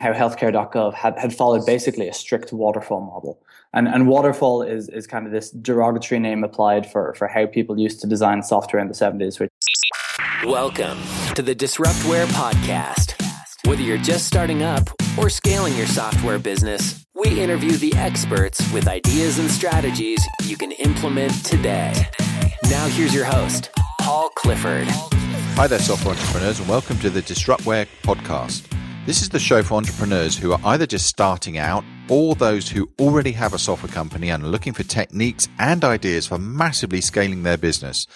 how healthcare.gov had, had followed basically a strict waterfall model. And, and waterfall is, is kind of this derogatory name applied for, for how people used to design software in the 70s. Which Welcome to the Disruptware Podcast. Whether you're just starting up or scaling your software business, we interview the experts with ideas and strategies you can implement today. Now, here's your host, Paul Clifford. Hi there, software entrepreneurs, and welcome to the Disruptware Podcast. This is the show for entrepreneurs who are either just starting out or those who already have a software company and are looking for techniques and ideas for massively scaling their business.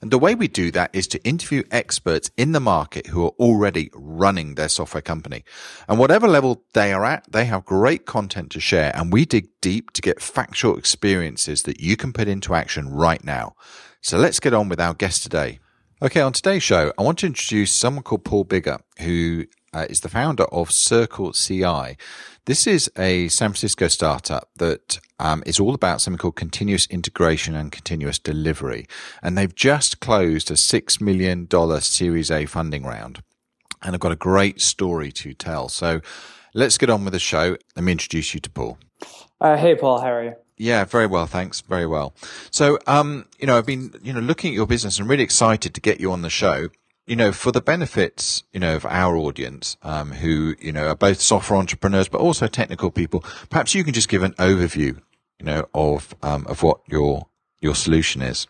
And the way we do that is to interview experts in the market who are already running their software company. And whatever level they are at, they have great content to share and we dig deep to get factual experiences that you can put into action right now. So let's get on with our guest today. Okay, on today's show, I want to introduce someone called Paul Biggar, who uh, is the founder of Circle CI. This is a San Francisco startup that um, is all about something called continuous integration and continuous delivery. And they've just closed a $6 million Series A funding round. And I've got a great story to tell. So let's get on with the show. Let me introduce you to Paul. uh, hey, Paul, how are you? Yeah, very well, thanks. Very well. So, um, you know, I've been, you know, looking at your business and really excited to get you on the show you know, for the benefits, you know, of our audience, um, who, you know, are both software entrepreneurs, but also technical people, perhaps you can just give an overview, you know, of, um, of what your, your solution is.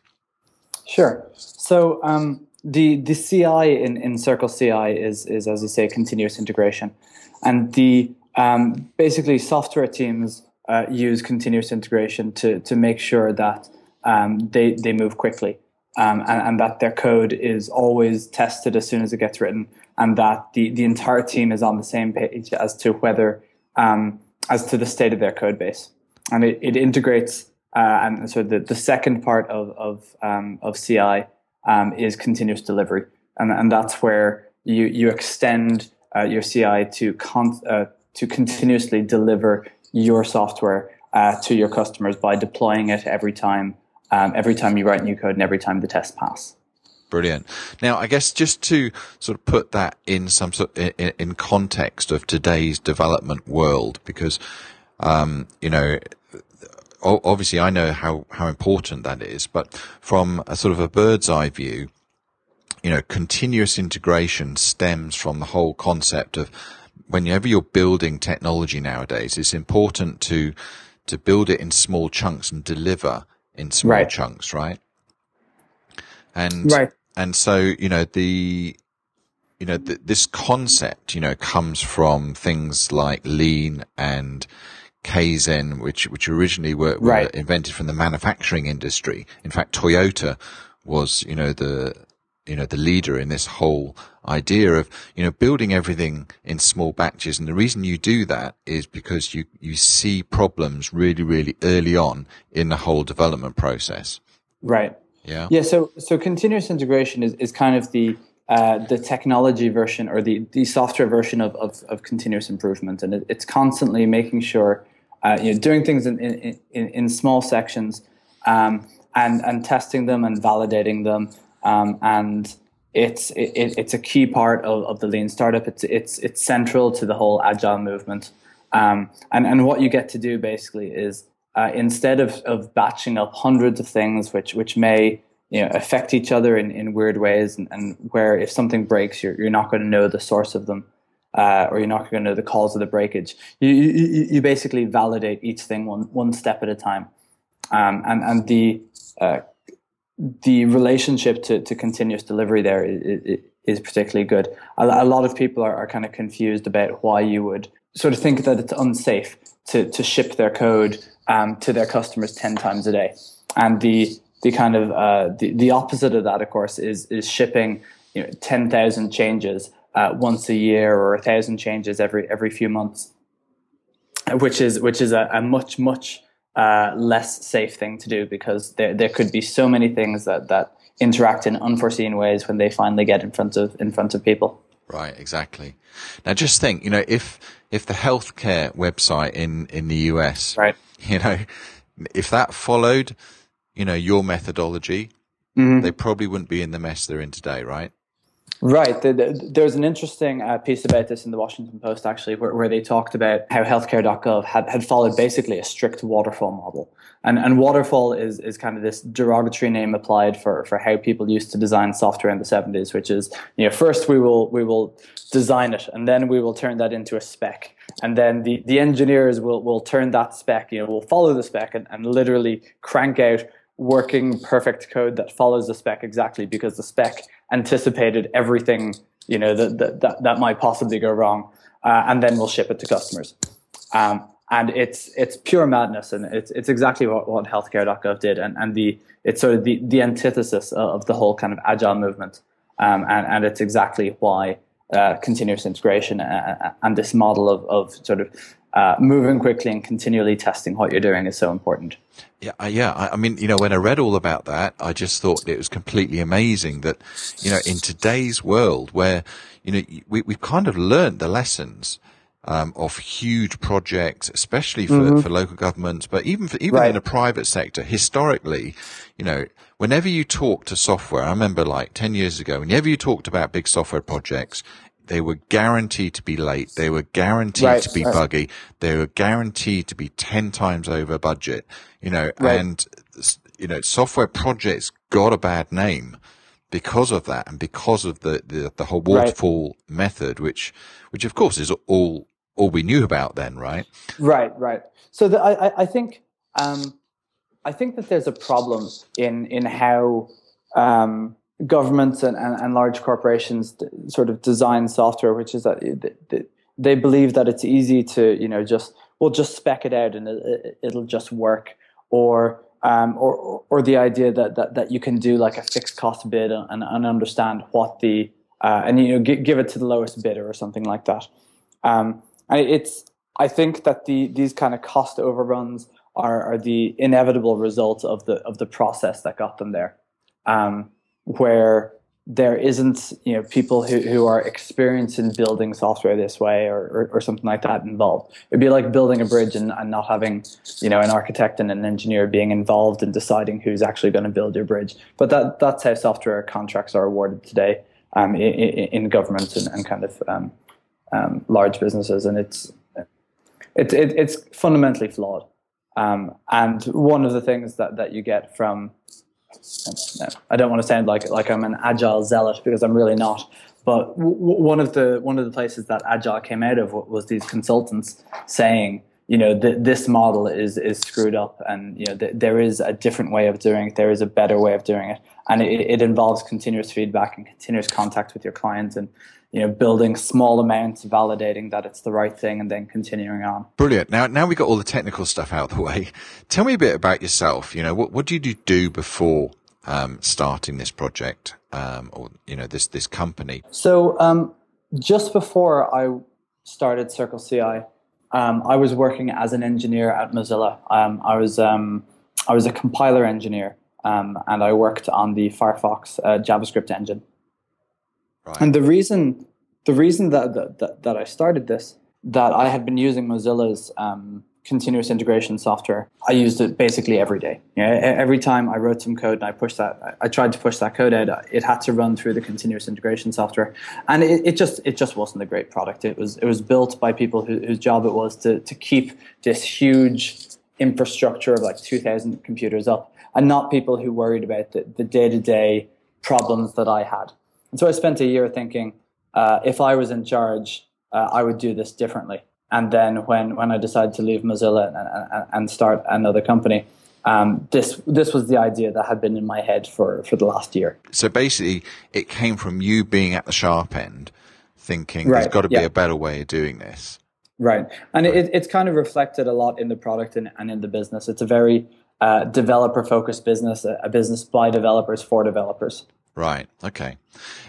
Sure. So, um, the, the CI in, in Circle CI is, is, as you say, continuous integration. And the, um, basically software teams, uh, use continuous integration to, to make sure that, um, they, they move quickly um, and, and, that their code is always tested as soon as it gets written, and that the, the entire team is on the same page as to whether um, as to the state of their code base, and it, it integrates. Uh, and so the, the second part of of, um, of CI um, is continuous delivery, and, and that's where you you extend uh, your CI to con- uh, to continuously deliver your software uh, to your customers by deploying it every time um, every time you write new code and every time the tests pass. Brilliant. Now, I guess just to sort of put that in some sort in, in context of today's development world, because um, you know, obviously I know how how important that is, but from a sort of a bird's eye view, you know, continuous integration stems from the whole concept of whenever you're building technology nowadays, it's important to to build it in small chunks and deliver in small right. chunks, right? And right. and so you know the you know th- this concept you know comes from things like lean and Kaizen, which which originally were, were right. invented from the manufacturing industry. In fact, Toyota was you know the you know the leader in this whole idea of you know building everything in small batches. And the reason you do that is because you you see problems really really early on in the whole development process. Right. Yeah. Yeah so so continuous integration is, is kind of the uh, the technology version or the, the software version of, of, of continuous improvement. And it, it's constantly making sure uh, you know doing things in, in, in, in small sections um, and and testing them and validating them um, and it's it, it's a key part of, of the lean startup. It's it's it's central to the whole agile movement. Um, and and what you get to do basically is uh, instead of of batching up hundreds of things which which may you know affect each other in, in weird ways and, and where if something breaks you're you're not going to know the source of them uh, or you're not going to know the cause of the breakage. You, you you basically validate each thing one one step at a time. Um, and and the uh, the relationship to, to continuous delivery there is, is particularly good. A, lot of people are, are kind of confused about why you would sort of think that it's unsafe to, to ship their code um, to their customers 10 times a day. And the, the kind of, uh, the, the opposite of that, of course, is, is shipping you know, 10,000 changes uh, once a year or a thousand changes every, every few months, which is, which is a, a much, much uh, less safe thing to do because there there could be so many things that that interact in unforeseen ways when they finally get in front of in front of people. Right, exactly. Now, just think, you know, if if the healthcare website in in the US, right, you know, if that followed, you know, your methodology, mm-hmm. they probably wouldn't be in the mess they're in today, right? Right. There's an interesting uh, piece about this in the Washington Post, actually, where, they talked about how healthcare.gov had, had followed basically a strict waterfall model. And, and waterfall is, is kind of this derogatory name applied for, for how people used to design software in the 70s, which is, you know, first we will, we will design it and then we will turn that into a spec. And then the, the engineers will, will turn that spec, you know, will follow the spec and, and literally crank out working perfect code that follows the spec exactly because the spec anticipated everything you know that that, that, might possibly go wrong, uh, and then we'll ship it to customers. Um, and it's it's pure madness, and it's it's exactly what, what healthcare.gov did, and and the it's sort of the the antithesis of the whole kind of agile movement, um, and and it's exactly why uh, continuous integration and, uh, uh, and this model of of sort of uh, moving quickly and continually testing what you're doing is so important. Yeah, uh, yeah. I, I, mean, you know, when I read all about that, I just thought it was completely amazing that, you know, in today's world where, you know, we, we've kind of learned the lessons. Um, of huge projects, especially for, mm-hmm. for local governments, but even for, even right. in the private sector, historically, you know, whenever you talk to software, I remember like 10 years ago, whenever you talked about big software projects, they were guaranteed to be late. They were guaranteed right, to be right. buggy. They were guaranteed to be 10 times over budget, you know, right. and, you know, software projects got a bad name because of that and because of the, the, the whole waterfall method, which, which of course is all, all we knew about then, right? Right, right. So the, I, I think, um, I think that there's a problem in, in how, um, governments and, and, and, large corporations sort of design software, which is that they believe that it's easy to, you know, just, we'll just spec it out and it, will just work. Or, um, or, or the idea that, that, that you can do like a fixed cost bid and, and understand what the, uh, and, you know, give it to the lowest bidder or something like that. Um, it's, I think that the, these kind of cost overruns are, are the inevitable result of the, of the process that got them there. Um, where there isn't you know people who, who are experienced in building software this way or, or, or, something like that involved. It'd be like building a bridge and, and not having you know an architect and an engineer being involved in deciding who's actually going to build your bridge. But that that's how software contracts are awarded today um, in, in governments and, and kind of um, um, large businesses. And it's it, it, it's fundamentally flawed. Um, and one of the things that, that you get from I don't want to sound like like I'm an agile zealot because I'm really not. But w- one of the one of the places that agile came out of was these consultants saying, you know, th- this model is is screwed up, and you know, th- there is a different way of doing it. There is a better way of doing it, and it, it involves continuous feedback and continuous contact with your clients and you know, building small amounts, validating that it's the right thing, and then continuing on. Brilliant. Now, now we got all the technical stuff out of the way. Tell me a bit about yourself. You know, what what did you do before um, starting this project, um, or you know, this this company? So, um, just before I started Circle CI, um, I was working as an engineer at Mozilla. Um, I was um, I was a compiler engineer, and I worked on the Firefox uh, JavaScript engine. Right. And the reason the reason that, that that I started this that I had been using Mozilla's um, continuous integration software. I used it basically every day. Every time I wrote some code and I pushed that, I tried to push that code out. It had to run through the continuous integration software, and it, it just it just wasn't a great product. It was it was built by people who, whose job it was to to keep this huge infrastructure of like two thousand computers up, and not people who worried about the the day to day problems that I had. And so I spent a year thinking, uh, if I was in charge, uh, I would do this differently. And then when, when I decided to leave Mozilla and, and, and start another company, um, this this was the idea that had been in my head for, for the last year. So basically, it came from you being at the sharp end, thinking right, there's got to yeah. be a better way of doing this. Right, and right. It, it's kind of reflected a lot in the product and, and in the business. It's a very uh, developer focused business, a, a business by developers for developers. Right. Okay.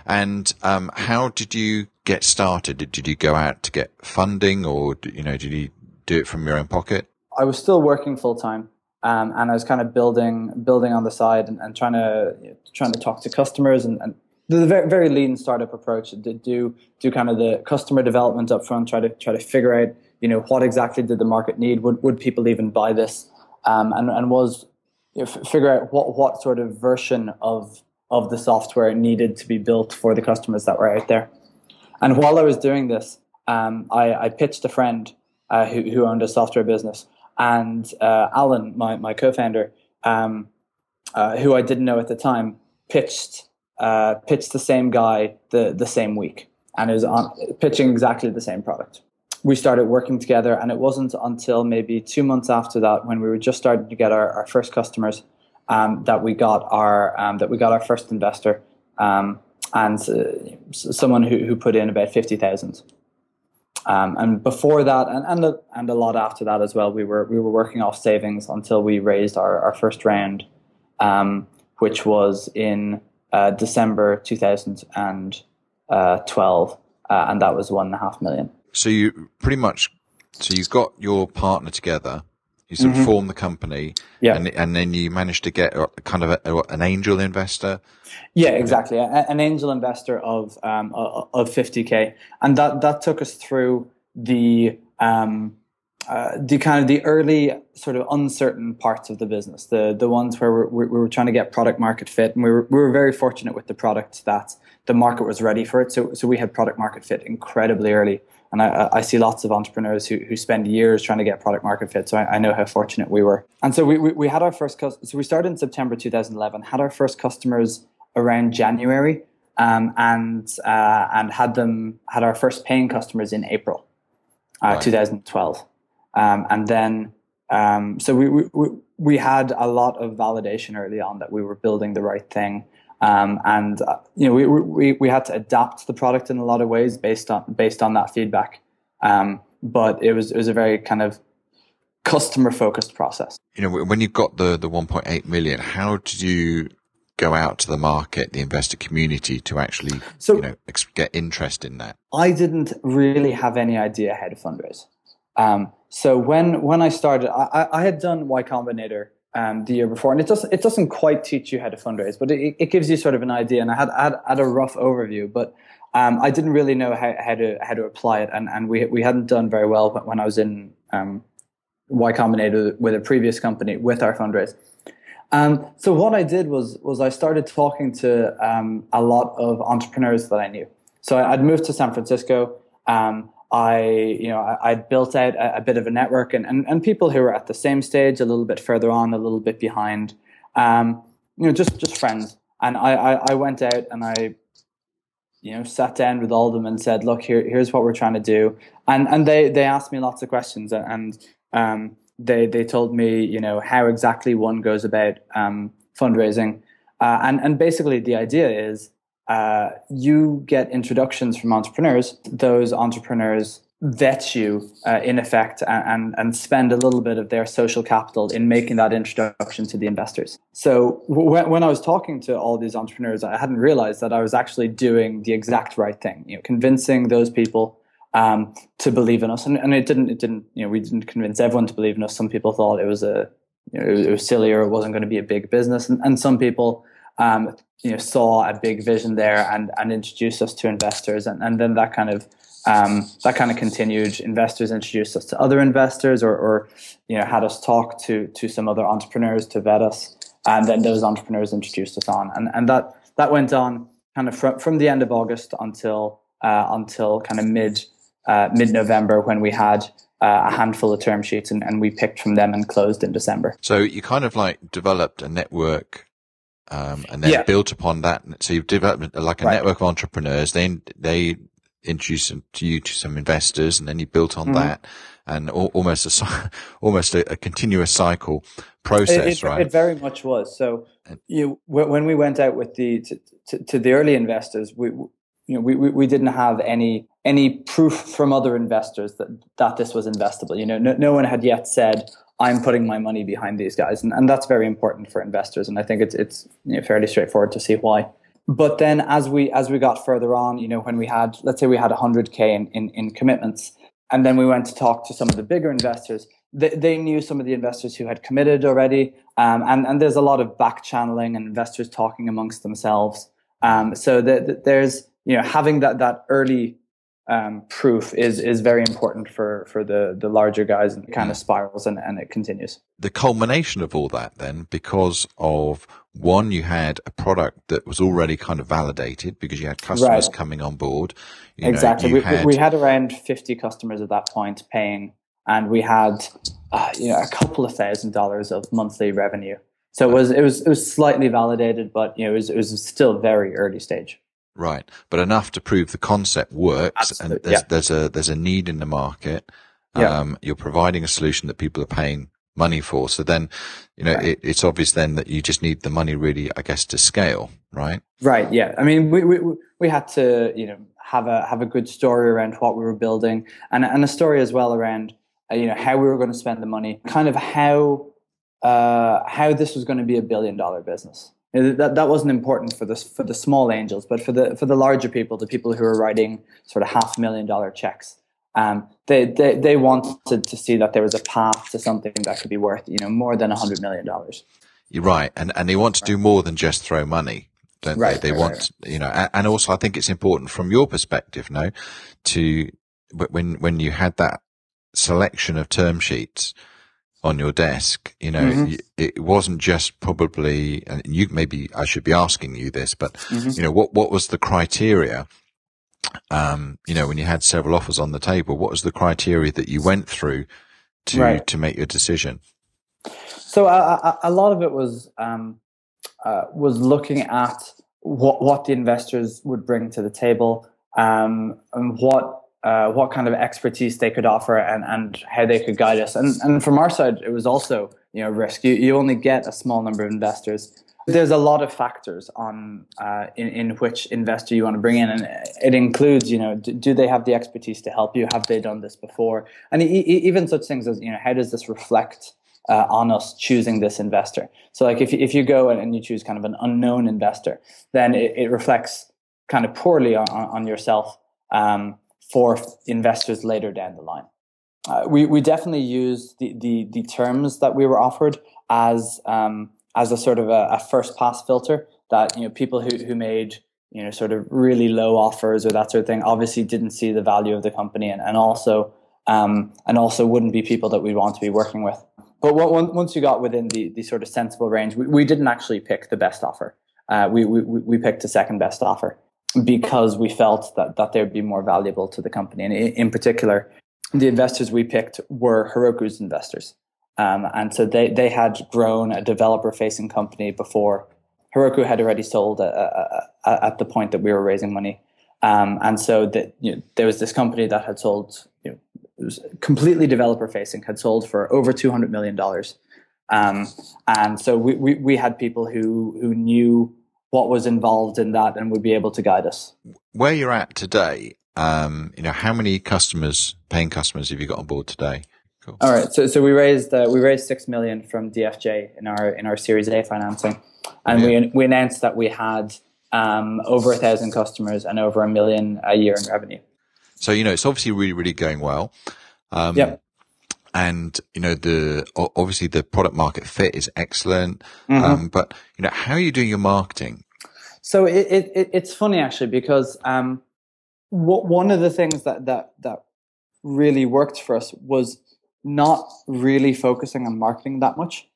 And um, how did you get started? Did, did you go out to get funding, or you know, did you do it from your own pocket? I was still working full time, um, and I was kind of building building on the side and, and trying to you know, trying to talk to customers and, and the very, very lean startup approach. To do do kind of the customer development up front. Try to try to figure out you know what exactly did the market need. Would would people even buy this? Um, and and was you know, f- figure out what what sort of version of of the software needed to be built for the customers that were out there. And while I was doing this, um, I, I, pitched a friend uh, who, who, owned a software business, and uh, Alan, my, my co-founder, um, uh, who I didn't know at the time, pitched uh, pitched the same guy the the same week, and was on pitching exactly the same product. We started working together, and it wasn't until maybe two months after that, when we were just starting to get our, our first customers, um, that we got our um, that we got our first investor, um, and uh, someone who, who put in about fifty thousand. Um, and before that, and and a, and a lot after that as well, we were we were working off savings until we raised our, our first round, um, which was in uh, December 2012, uh, and that was one and a half million. So you pretty much, so you've got your partner together. You sort mm-hmm. of form the company, yeah, and, and then you manage to get kind of a, an angel investor. Yeah, exactly, a, an angel investor of um, of 50k, and that that took us through the um, uh, the kind of the early sort of uncertain parts of the business, the the ones where we we were trying to get product market fit, and we were we were very fortunate with the product that the market was ready for it. So so we had product market fit incredibly early, and I, I see lots of entrepreneurs who who spend years trying to get product market fit. So I, I know how fortunate we were. And so we we, we had our first so we started in September 2011, had our first customers around January, um, and uh, and had them had our first paying customers in April, uh, right. 2012. Um, and then, um, so we, we, we had a lot of validation early on that we were building the right thing. Um, and uh, you know, we, we, we had to adapt the product in a lot of ways based on, based on that feedback. Um, but it was, it was a very kind of customer focused process. You know, when you got the, the 1.8 million, how did you go out to the market, the investor community to actually, so, you know, get interest in that? I didn't really have any idea how to fundraise. Um, so when when I started, I, I had done Y Combinator um, the year before, and it doesn't it doesn't quite teach you how to fundraise, but it, it gives you sort of an idea. And I had had, had a rough overview, but um, I didn't really know how, how to how to apply it, and and we we hadn't done very well when I was in um, Y Combinator with a previous company with our fundraise. Um, so what I did was was I started talking to um, a lot of entrepreneurs that I knew. So I'd moved to San Francisco. Um, I, you know, I, I built out a, a, bit of a network and, and, and people who were at the same stage, a little bit further on, a little bit behind, um, you know, just, just friends. And I, I, I went out and I, you know, sat down with all of them and said, look, here, here's what we're trying to do. And, and they, they asked me lots of questions and, um, they, they told me, you know, how exactly one goes about, um, fundraising. Uh, and, and basically the idea is, uh, you get introductions from entrepreneurs. Those entrepreneurs vet you uh, in effect and, and spend a little bit of their social capital in making that introduction to the investors. So when, when I was talking to all these entrepreneurs, I hadn't realized that I was actually doing the exact right thing, you know, convincing those people um, to believe in us. And, and it didn't, it didn't, you know, we didn't convince everyone to believe in us. Some people thought it was a, you know, it was, silly or it wasn't going to be a big business. And, and some people um, you know, saw a big vision there and, and introduced us to investors. And, and then that kind of um, that kind of continued. Investors introduced us to other investors, or, or you know, had us talk to to some other entrepreneurs to vet us, and then those entrepreneurs introduced us on, and and that that went on kind of from from the end of August until uh, until kind of mid uh, mid November when we had uh, a handful of term sheets and, and we picked from them and closed in December. So you kind of like developed a network um, and then yeah. built upon that. So you've developed like a right. network of entrepreneurs. Then they introduce to you to some investors, and then you built on mm-hmm. that, and al- almost a almost a, a continuous cycle process, it, it, right? It very much was. So you when we went out with the to, to, to the early investors, we you know we, we, we didn't have any any proof from other investors that that this was investable. You know, no, no one had yet said I'm putting my money behind these guys, and, and that's very important for investors. And I think it's it's you know, fairly straightforward to see why. But then as we as we got further on, you know, when we had let's say we had 100k in, in, in commitments, and then we went to talk to some of the bigger investors. They, they knew some of the investors who had committed already, um, and and there's a lot of back channeling and investors talking amongst themselves. Um, so the, the, there's you know having that that early um, proof is is very important for for the the larger guys and kind of spirals and, and it continues. The culmination of all that then, because of one, you had a product that was already kind of validated because you had customers right. coming on board. You exactly. Know, we, had... we had around 50 customers at that point paying and we had uh, you know a couple of thousand dollars of monthly revenue. So it was it was it was slightly validated, but you know it was it was still very early stage. Right, but enough to prove the concept works, Absolutely. and there's, yeah. there's a there's a need in the market. Yeah. Um, you're providing a solution that people are paying money for. So then, you know, right. it, it's obvious then that you just need the money really, I guess, to scale, right? Right. Yeah. I mean, we we we had to you know have a have a good story around what we were building, and and a story as well around uh, you know how we were going to spend the money, kind of how uh, how this was going to be a billion dollar business that that wasn't important for the for the small angels, but for the for the larger people, the people who are writing sort of half million dollar checks, um, they, they they wanted to see that there was a path to something that could be worth you know more than a hundred million dollars. You're right, and and they want to do more than just throw money, don't right, they? They right, want right. you know, and also I think it's important from your perspective, no, to when when you had that selection of term sheets on your desk. You know, mm-hmm. it wasn't just probably, and you maybe I should be asking you this, but mm-hmm. you know, what what was the criteria? Um, you know, when you had several offers on the table, what was the criteria that you went through to right. to make your decision? So uh, a lot of it was um, uh, was looking at what what the investors would bring to the table um, and what uh, what kind of expertise they could offer and, and how they could guide us. And, and from our side, it was also you know risk. You, you only get a small number of investors. There's a lot of factors on uh, in, in which investor you want to bring in, and it includes you know do, do they have the expertise to help you? Have they done this before? And e- even such things as you know how does this reflect uh, on us choosing this investor? So like if if you go and you choose kind of an unknown investor, then it, it reflects kind of poorly on, on yourself. Um, for investors later down the line. Uh, we, we definitely use the, the, the, terms that we were offered as, um, as a sort of a, a, first pass filter that, you know, people who, who made, you know, sort of really low offers or that sort of thing obviously didn't see the value of the company and, and also, um, and also wouldn't be people that we'd want to be working with. But what, once you got within the, the sort of sensible range, we, we didn't actually pick the best offer. Uh, we, we, we picked the second best offer because we felt that, that they would be more valuable to the company. And in, particular, the investors we picked were Heroku's investors. Um, and so they, they had grown a developer facing company before Heroku had already sold a, a, a, at the point that we were raising money. Um, and so that you know, there was this company that had sold, you know, it was completely developer facing, had sold for over $200 million. Um, and so we, we, we had people who, who knew what was involved in that and would be able to guide us. Where you're at today, um, you know, how many customers, paying customers, have you got on board today? Cool. All right, so so we raised uh, we raised six million from DFJ in our in our Series A financing, and yeah. we we announced that we had um, over a thousand customers and over a million a year in revenue. So you know, it's obviously really really going well. Um, yeah and you know the obviously the product market fit is excellent mm-hmm. um, but you know how are you doing your marketing so it, it, it's funny actually because um, what, one of the things that that that really worked for us was not really focusing on marketing that much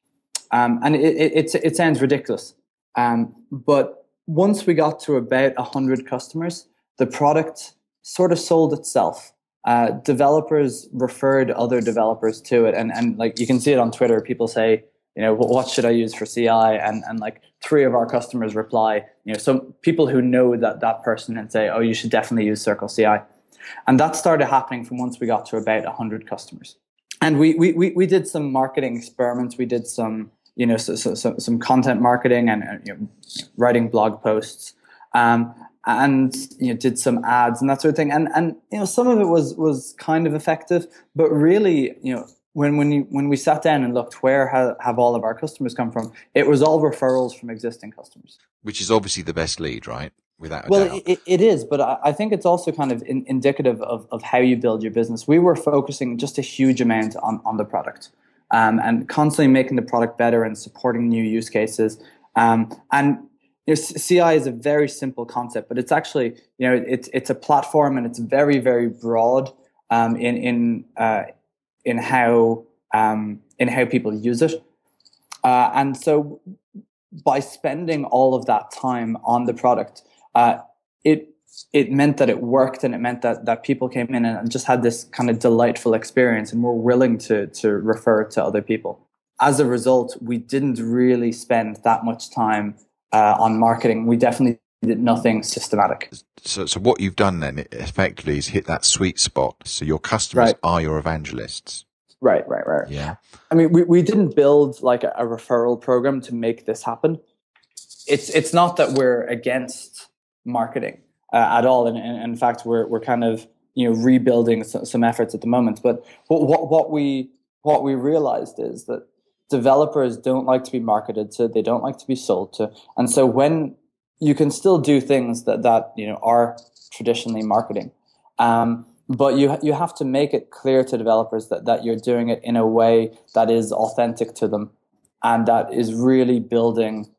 um, and it, it, it, sounds ridiculous um, but once we got to about 100 customers the product sort of sold itself uh, developers referred other developers to it, and and like you can see it on Twitter. People say, you know, what should I use for CI? And and like three of our customers reply, you know, some people who know that that person and say, oh, you should definitely use Circle CI, and that started happening from once we got to about hundred customers. And we, we we we did some marketing experiments. We did some you know so, so, so some content marketing and you know, writing blog posts. Um, and you know did some ads and that sort of thing and and you know some of it was was kind of effective but really you know when when you when we sat down and looked where have, have all of our customers come from it was all referrals from existing customers. Which is obviously the best lead right? Without well it, it is but I, I, think it's also kind of in, indicative of, of how you build your business. We were focusing just a huge amount on on the product um, and constantly making the product better and supporting new use cases. Um, and you know, CI is a very simple concept, but it's actually you know it's it's a platform and it's very very broad um, in in uh, in how um, in how people use it, uh, and so by spending all of that time on the product, uh, it it meant that it worked and it meant that that people came in and just had this kind of delightful experience and were willing to to refer to other people. As a result, we didn't really spend that much time uh, on marketing. We definitely nothing systematic. So, so what you've done then effectively is hit that sweet spot. So your customers right. are your evangelists. Right, right, right. Yeah. I mean, we, we didn't build like a, a referral program to make this happen. It's it's not that we're against marketing uh, at all. And, and, in fact, we're we're kind of you know rebuilding some, some efforts at the moment. But what, what what we what we realized is that developers don't like to be marketed to, they don't like to be sold to, and so when you can still do things that that you know are traditionally marketing. Um, but you you have to make it clear to developers that, that you're doing it in a way that is authentic to them and that is really building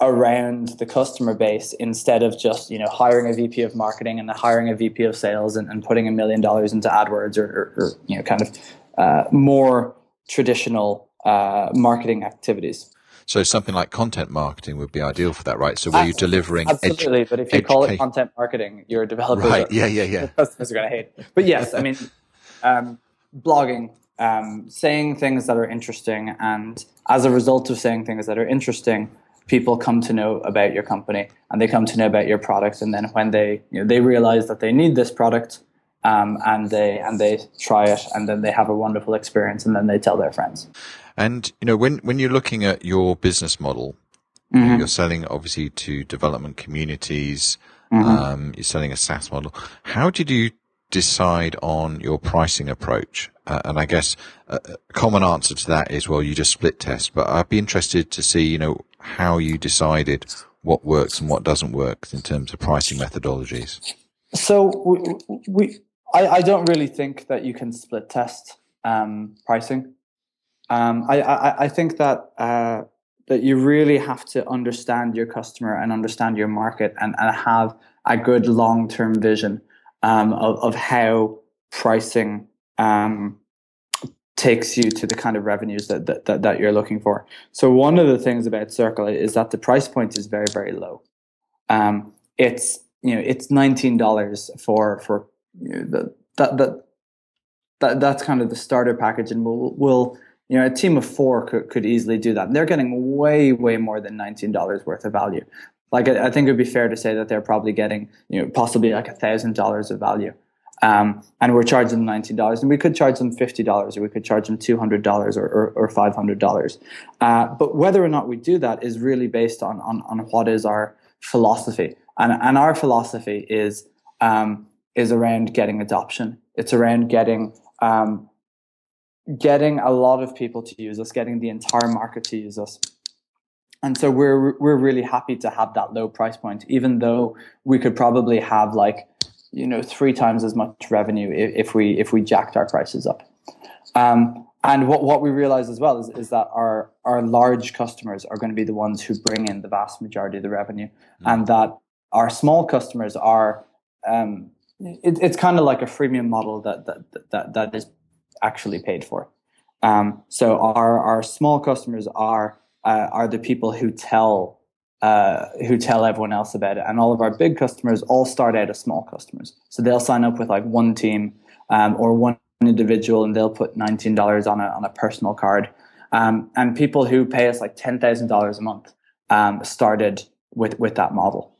around the customer base instead of just you know hiring a VP of marketing and hiring a VP of sales and, and putting a million dollars into AdWords or, or, or, you know kind of uh, more traditional uh, marketing activities. So something like content marketing would be ideal for that, right? So where you're delivering absolutely, edu- but if you call it content marketing, your developers right? Yeah, yeah, yeah. Customers are going to hate. But yes, I mean, um, blogging, um, saying things that are interesting, and as a result of saying things that are interesting, people come to know about your company and they come to know about your products and then when they you know, they realize that they need this product um, and they and they try it and then they have a wonderful experience and then they tell their friends and you know when when you're looking at your business model mm-hmm. you're selling obviously to development communities mm-hmm. um, you're selling a SaaS model how did you decide on your pricing approach uh, and I guess a common answer to that is, well, you just split test. But I'd be interested to see, you know, how you decided what works and what doesn't work in terms of pricing methodologies. So we, we I, I don't really think that you can split test um, pricing. Um, I, I, I think that uh, that you really have to understand your customer and understand your market and, and have a good long term vision um, of, of how pricing um, takes you to the kind of revenues that, that, that, you're looking for. So one of the things about Circle is that the price point is very, very low. Um, it's, you know, it's $19 for, for you know, the, that, that, that, that's kind of the starter package and we'll, we'll, you know, a team of four could, could easily do that. They're getting way, way more than $19 worth of value. Like, I, I think it would be fair to say that they're probably getting, you know, possibly like a thousand dollars of value. Um, and we're charging them ninety dollars, and we could charge them fifty dollars, or we could charge them two hundred dollars, or, or, or five hundred dollars. Uh, but whether or not we do that is really based on on, on what is our philosophy, and and our philosophy is um, is around getting adoption. It's around getting um, getting a lot of people to use us, getting the entire market to use us. And so we're we're really happy to have that low price point, even though we could probably have like you know three times as much revenue if, if we if we jacked our prices up. Um, and what, what we realize as well is, is that our our large customers are going to be the ones who bring in the vast majority of the revenue, mm-hmm. and that our small customers are um, it, it's kind of like a freemium model that that that that is actually paid for. Um, so our our small customers are uh, are the people who tell uh, who tell everyone else about it. And all of our big customers all start out as small customers. So they'll sign up with like one team um, or one individual and they'll put $19 on a, on a personal card. Um, and people who pay us like $10,000 a month um, started with, with that model.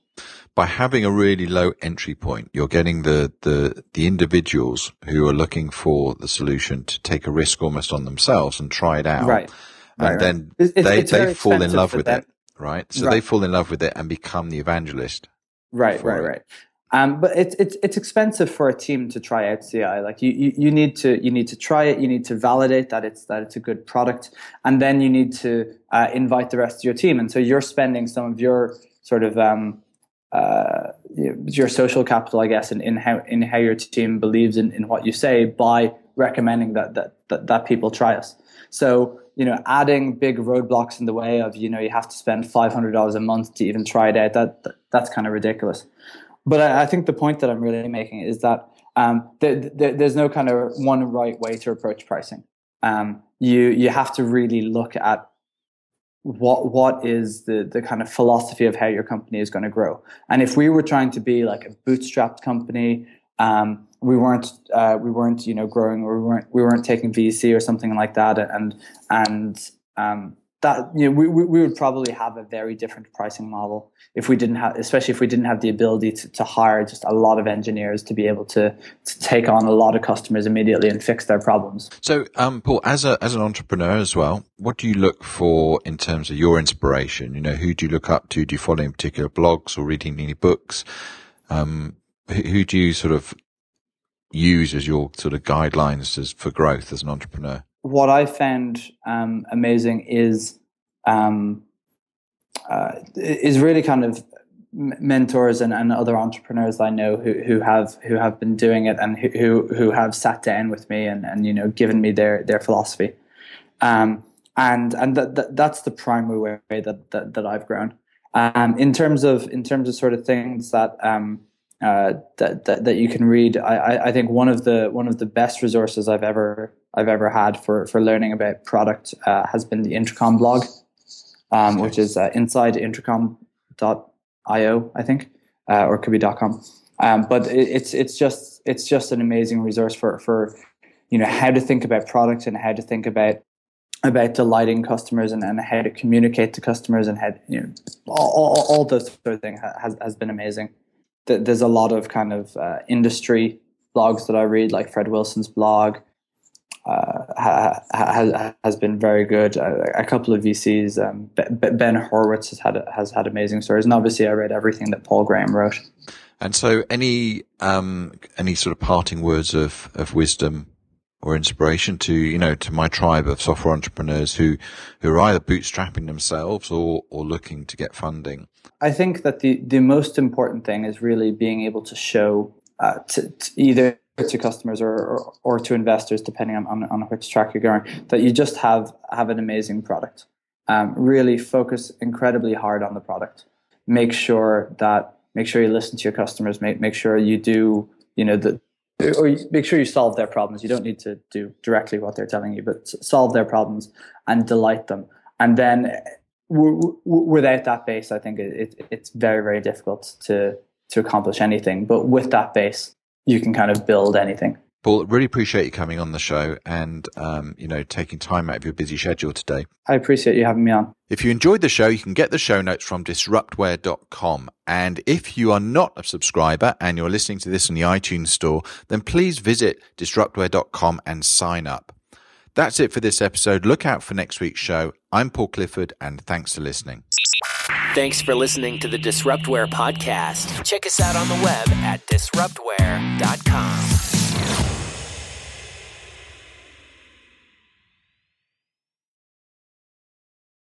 By having a really low entry point, you're getting the, the, the individuals who are looking for the solution to take a risk almost on themselves and try it out. Right. And right, then right. they, it's they fall in love with them. it right? So right. they fall in love with it and become the evangelist. Right, right, it. right. Um, but it's it's it's expensive for a team to try out CI. Like you, you, you need to you need to try it. You need to validate that it's that it's a good product, and then you need to uh, invite the rest of your team. And so you're spending some of your sort of um, uh, your social capital, I guess, in, in how in how your team believes in, in what you say by recommending that that that, that people try us. So you know, adding big roadblocks in the way of, you know, you have to spend $500 a month to even try it out, that, that that's kind of ridiculous. But I, I, think the point that I'm really making is that um, there's no kind of one right way to approach pricing. Um, you, you have to really look at what what is the the kind of philosophy of how your company is going to grow. And if we were trying to be like a bootstrapped company, um, we weren't uh, we weren't you know growing or we weren't we weren't taking VC or something like that, and and um, that you know we, we would probably have a very different pricing model if we didn't have especially if we didn't have the ability to, to hire just a lot of engineers to be able to, to take on a lot of customers immediately and fix their problems. So um, paul as a as an entrepreneur as well what do you look for in terms of your inspiration? You know who do you look up to? Do you follow any particular blogs or reading any books? Um, who, who do you sort of use as your sort of guidelines as, for growth as an entrepreneur what I found um, amazing is um, uh, is really kind of mentors and, and other entrepreneurs I know who, who have who have been doing it and who who have sat down with me and, and you know given me their their philosophy, um, and and that, that that's the primary way that that, that I've grown. Um, in terms of in terms of sort of things that um, uh, that, that, that you can read. I, I think one of the one of the best resources I've ever I've ever had for for learning about product uh, has been the Intercom blog, um, which is uh, insideintercom.io, I think, uh, or could be .com. Um, but it, it's it's just it's just an amazing resource for for you know how to think about product and how to think about about delighting customers and, and how to communicate to customers and how you know all, all, all those sort of things has has been amazing there's a lot of kind of uh, industry blogs that I read, like Fred Wilson's blog. Uh, ha, ha, has been very good. Uh, a couple of VCs, um, Ben Horowitz has had has had amazing stories, and obviously I read everything that Paul Graham wrote. And so, any um, any sort of parting words of of wisdom or inspiration to you know to my tribe of software entrepreneurs who who are either bootstrapping themselves or or looking to get funding i think that the the most important thing is really being able to show uh, to, to, either to customers or, or, or to investors depending on, on, on which track you're going that you just have have an amazing product um, really focus incredibly hard on the product make sure that make sure you listen to your customers make make sure you do you know the or make sure you solve their problems. You don't need to do directly what they're telling you, but solve their problems and delight them. And then w- w- without that base, I think it, it, it's very, very difficult to, to accomplish anything. But with that base, you can kind of build anything. Paul, really appreciate you coming on the show and, um, you know, taking time out of your busy schedule today. I appreciate you having me on. If you enjoyed the show, you can get the show notes from disruptware.com. And if you are not a subscriber and you're listening to this in the iTunes store, then please visit disruptware.com and sign up. That's it for this episode. Look out for next week's show. I'm Paul Clifford and thanks for listening. Thanks for listening to the Disruptware podcast. Check us out on the web at disruptware.com.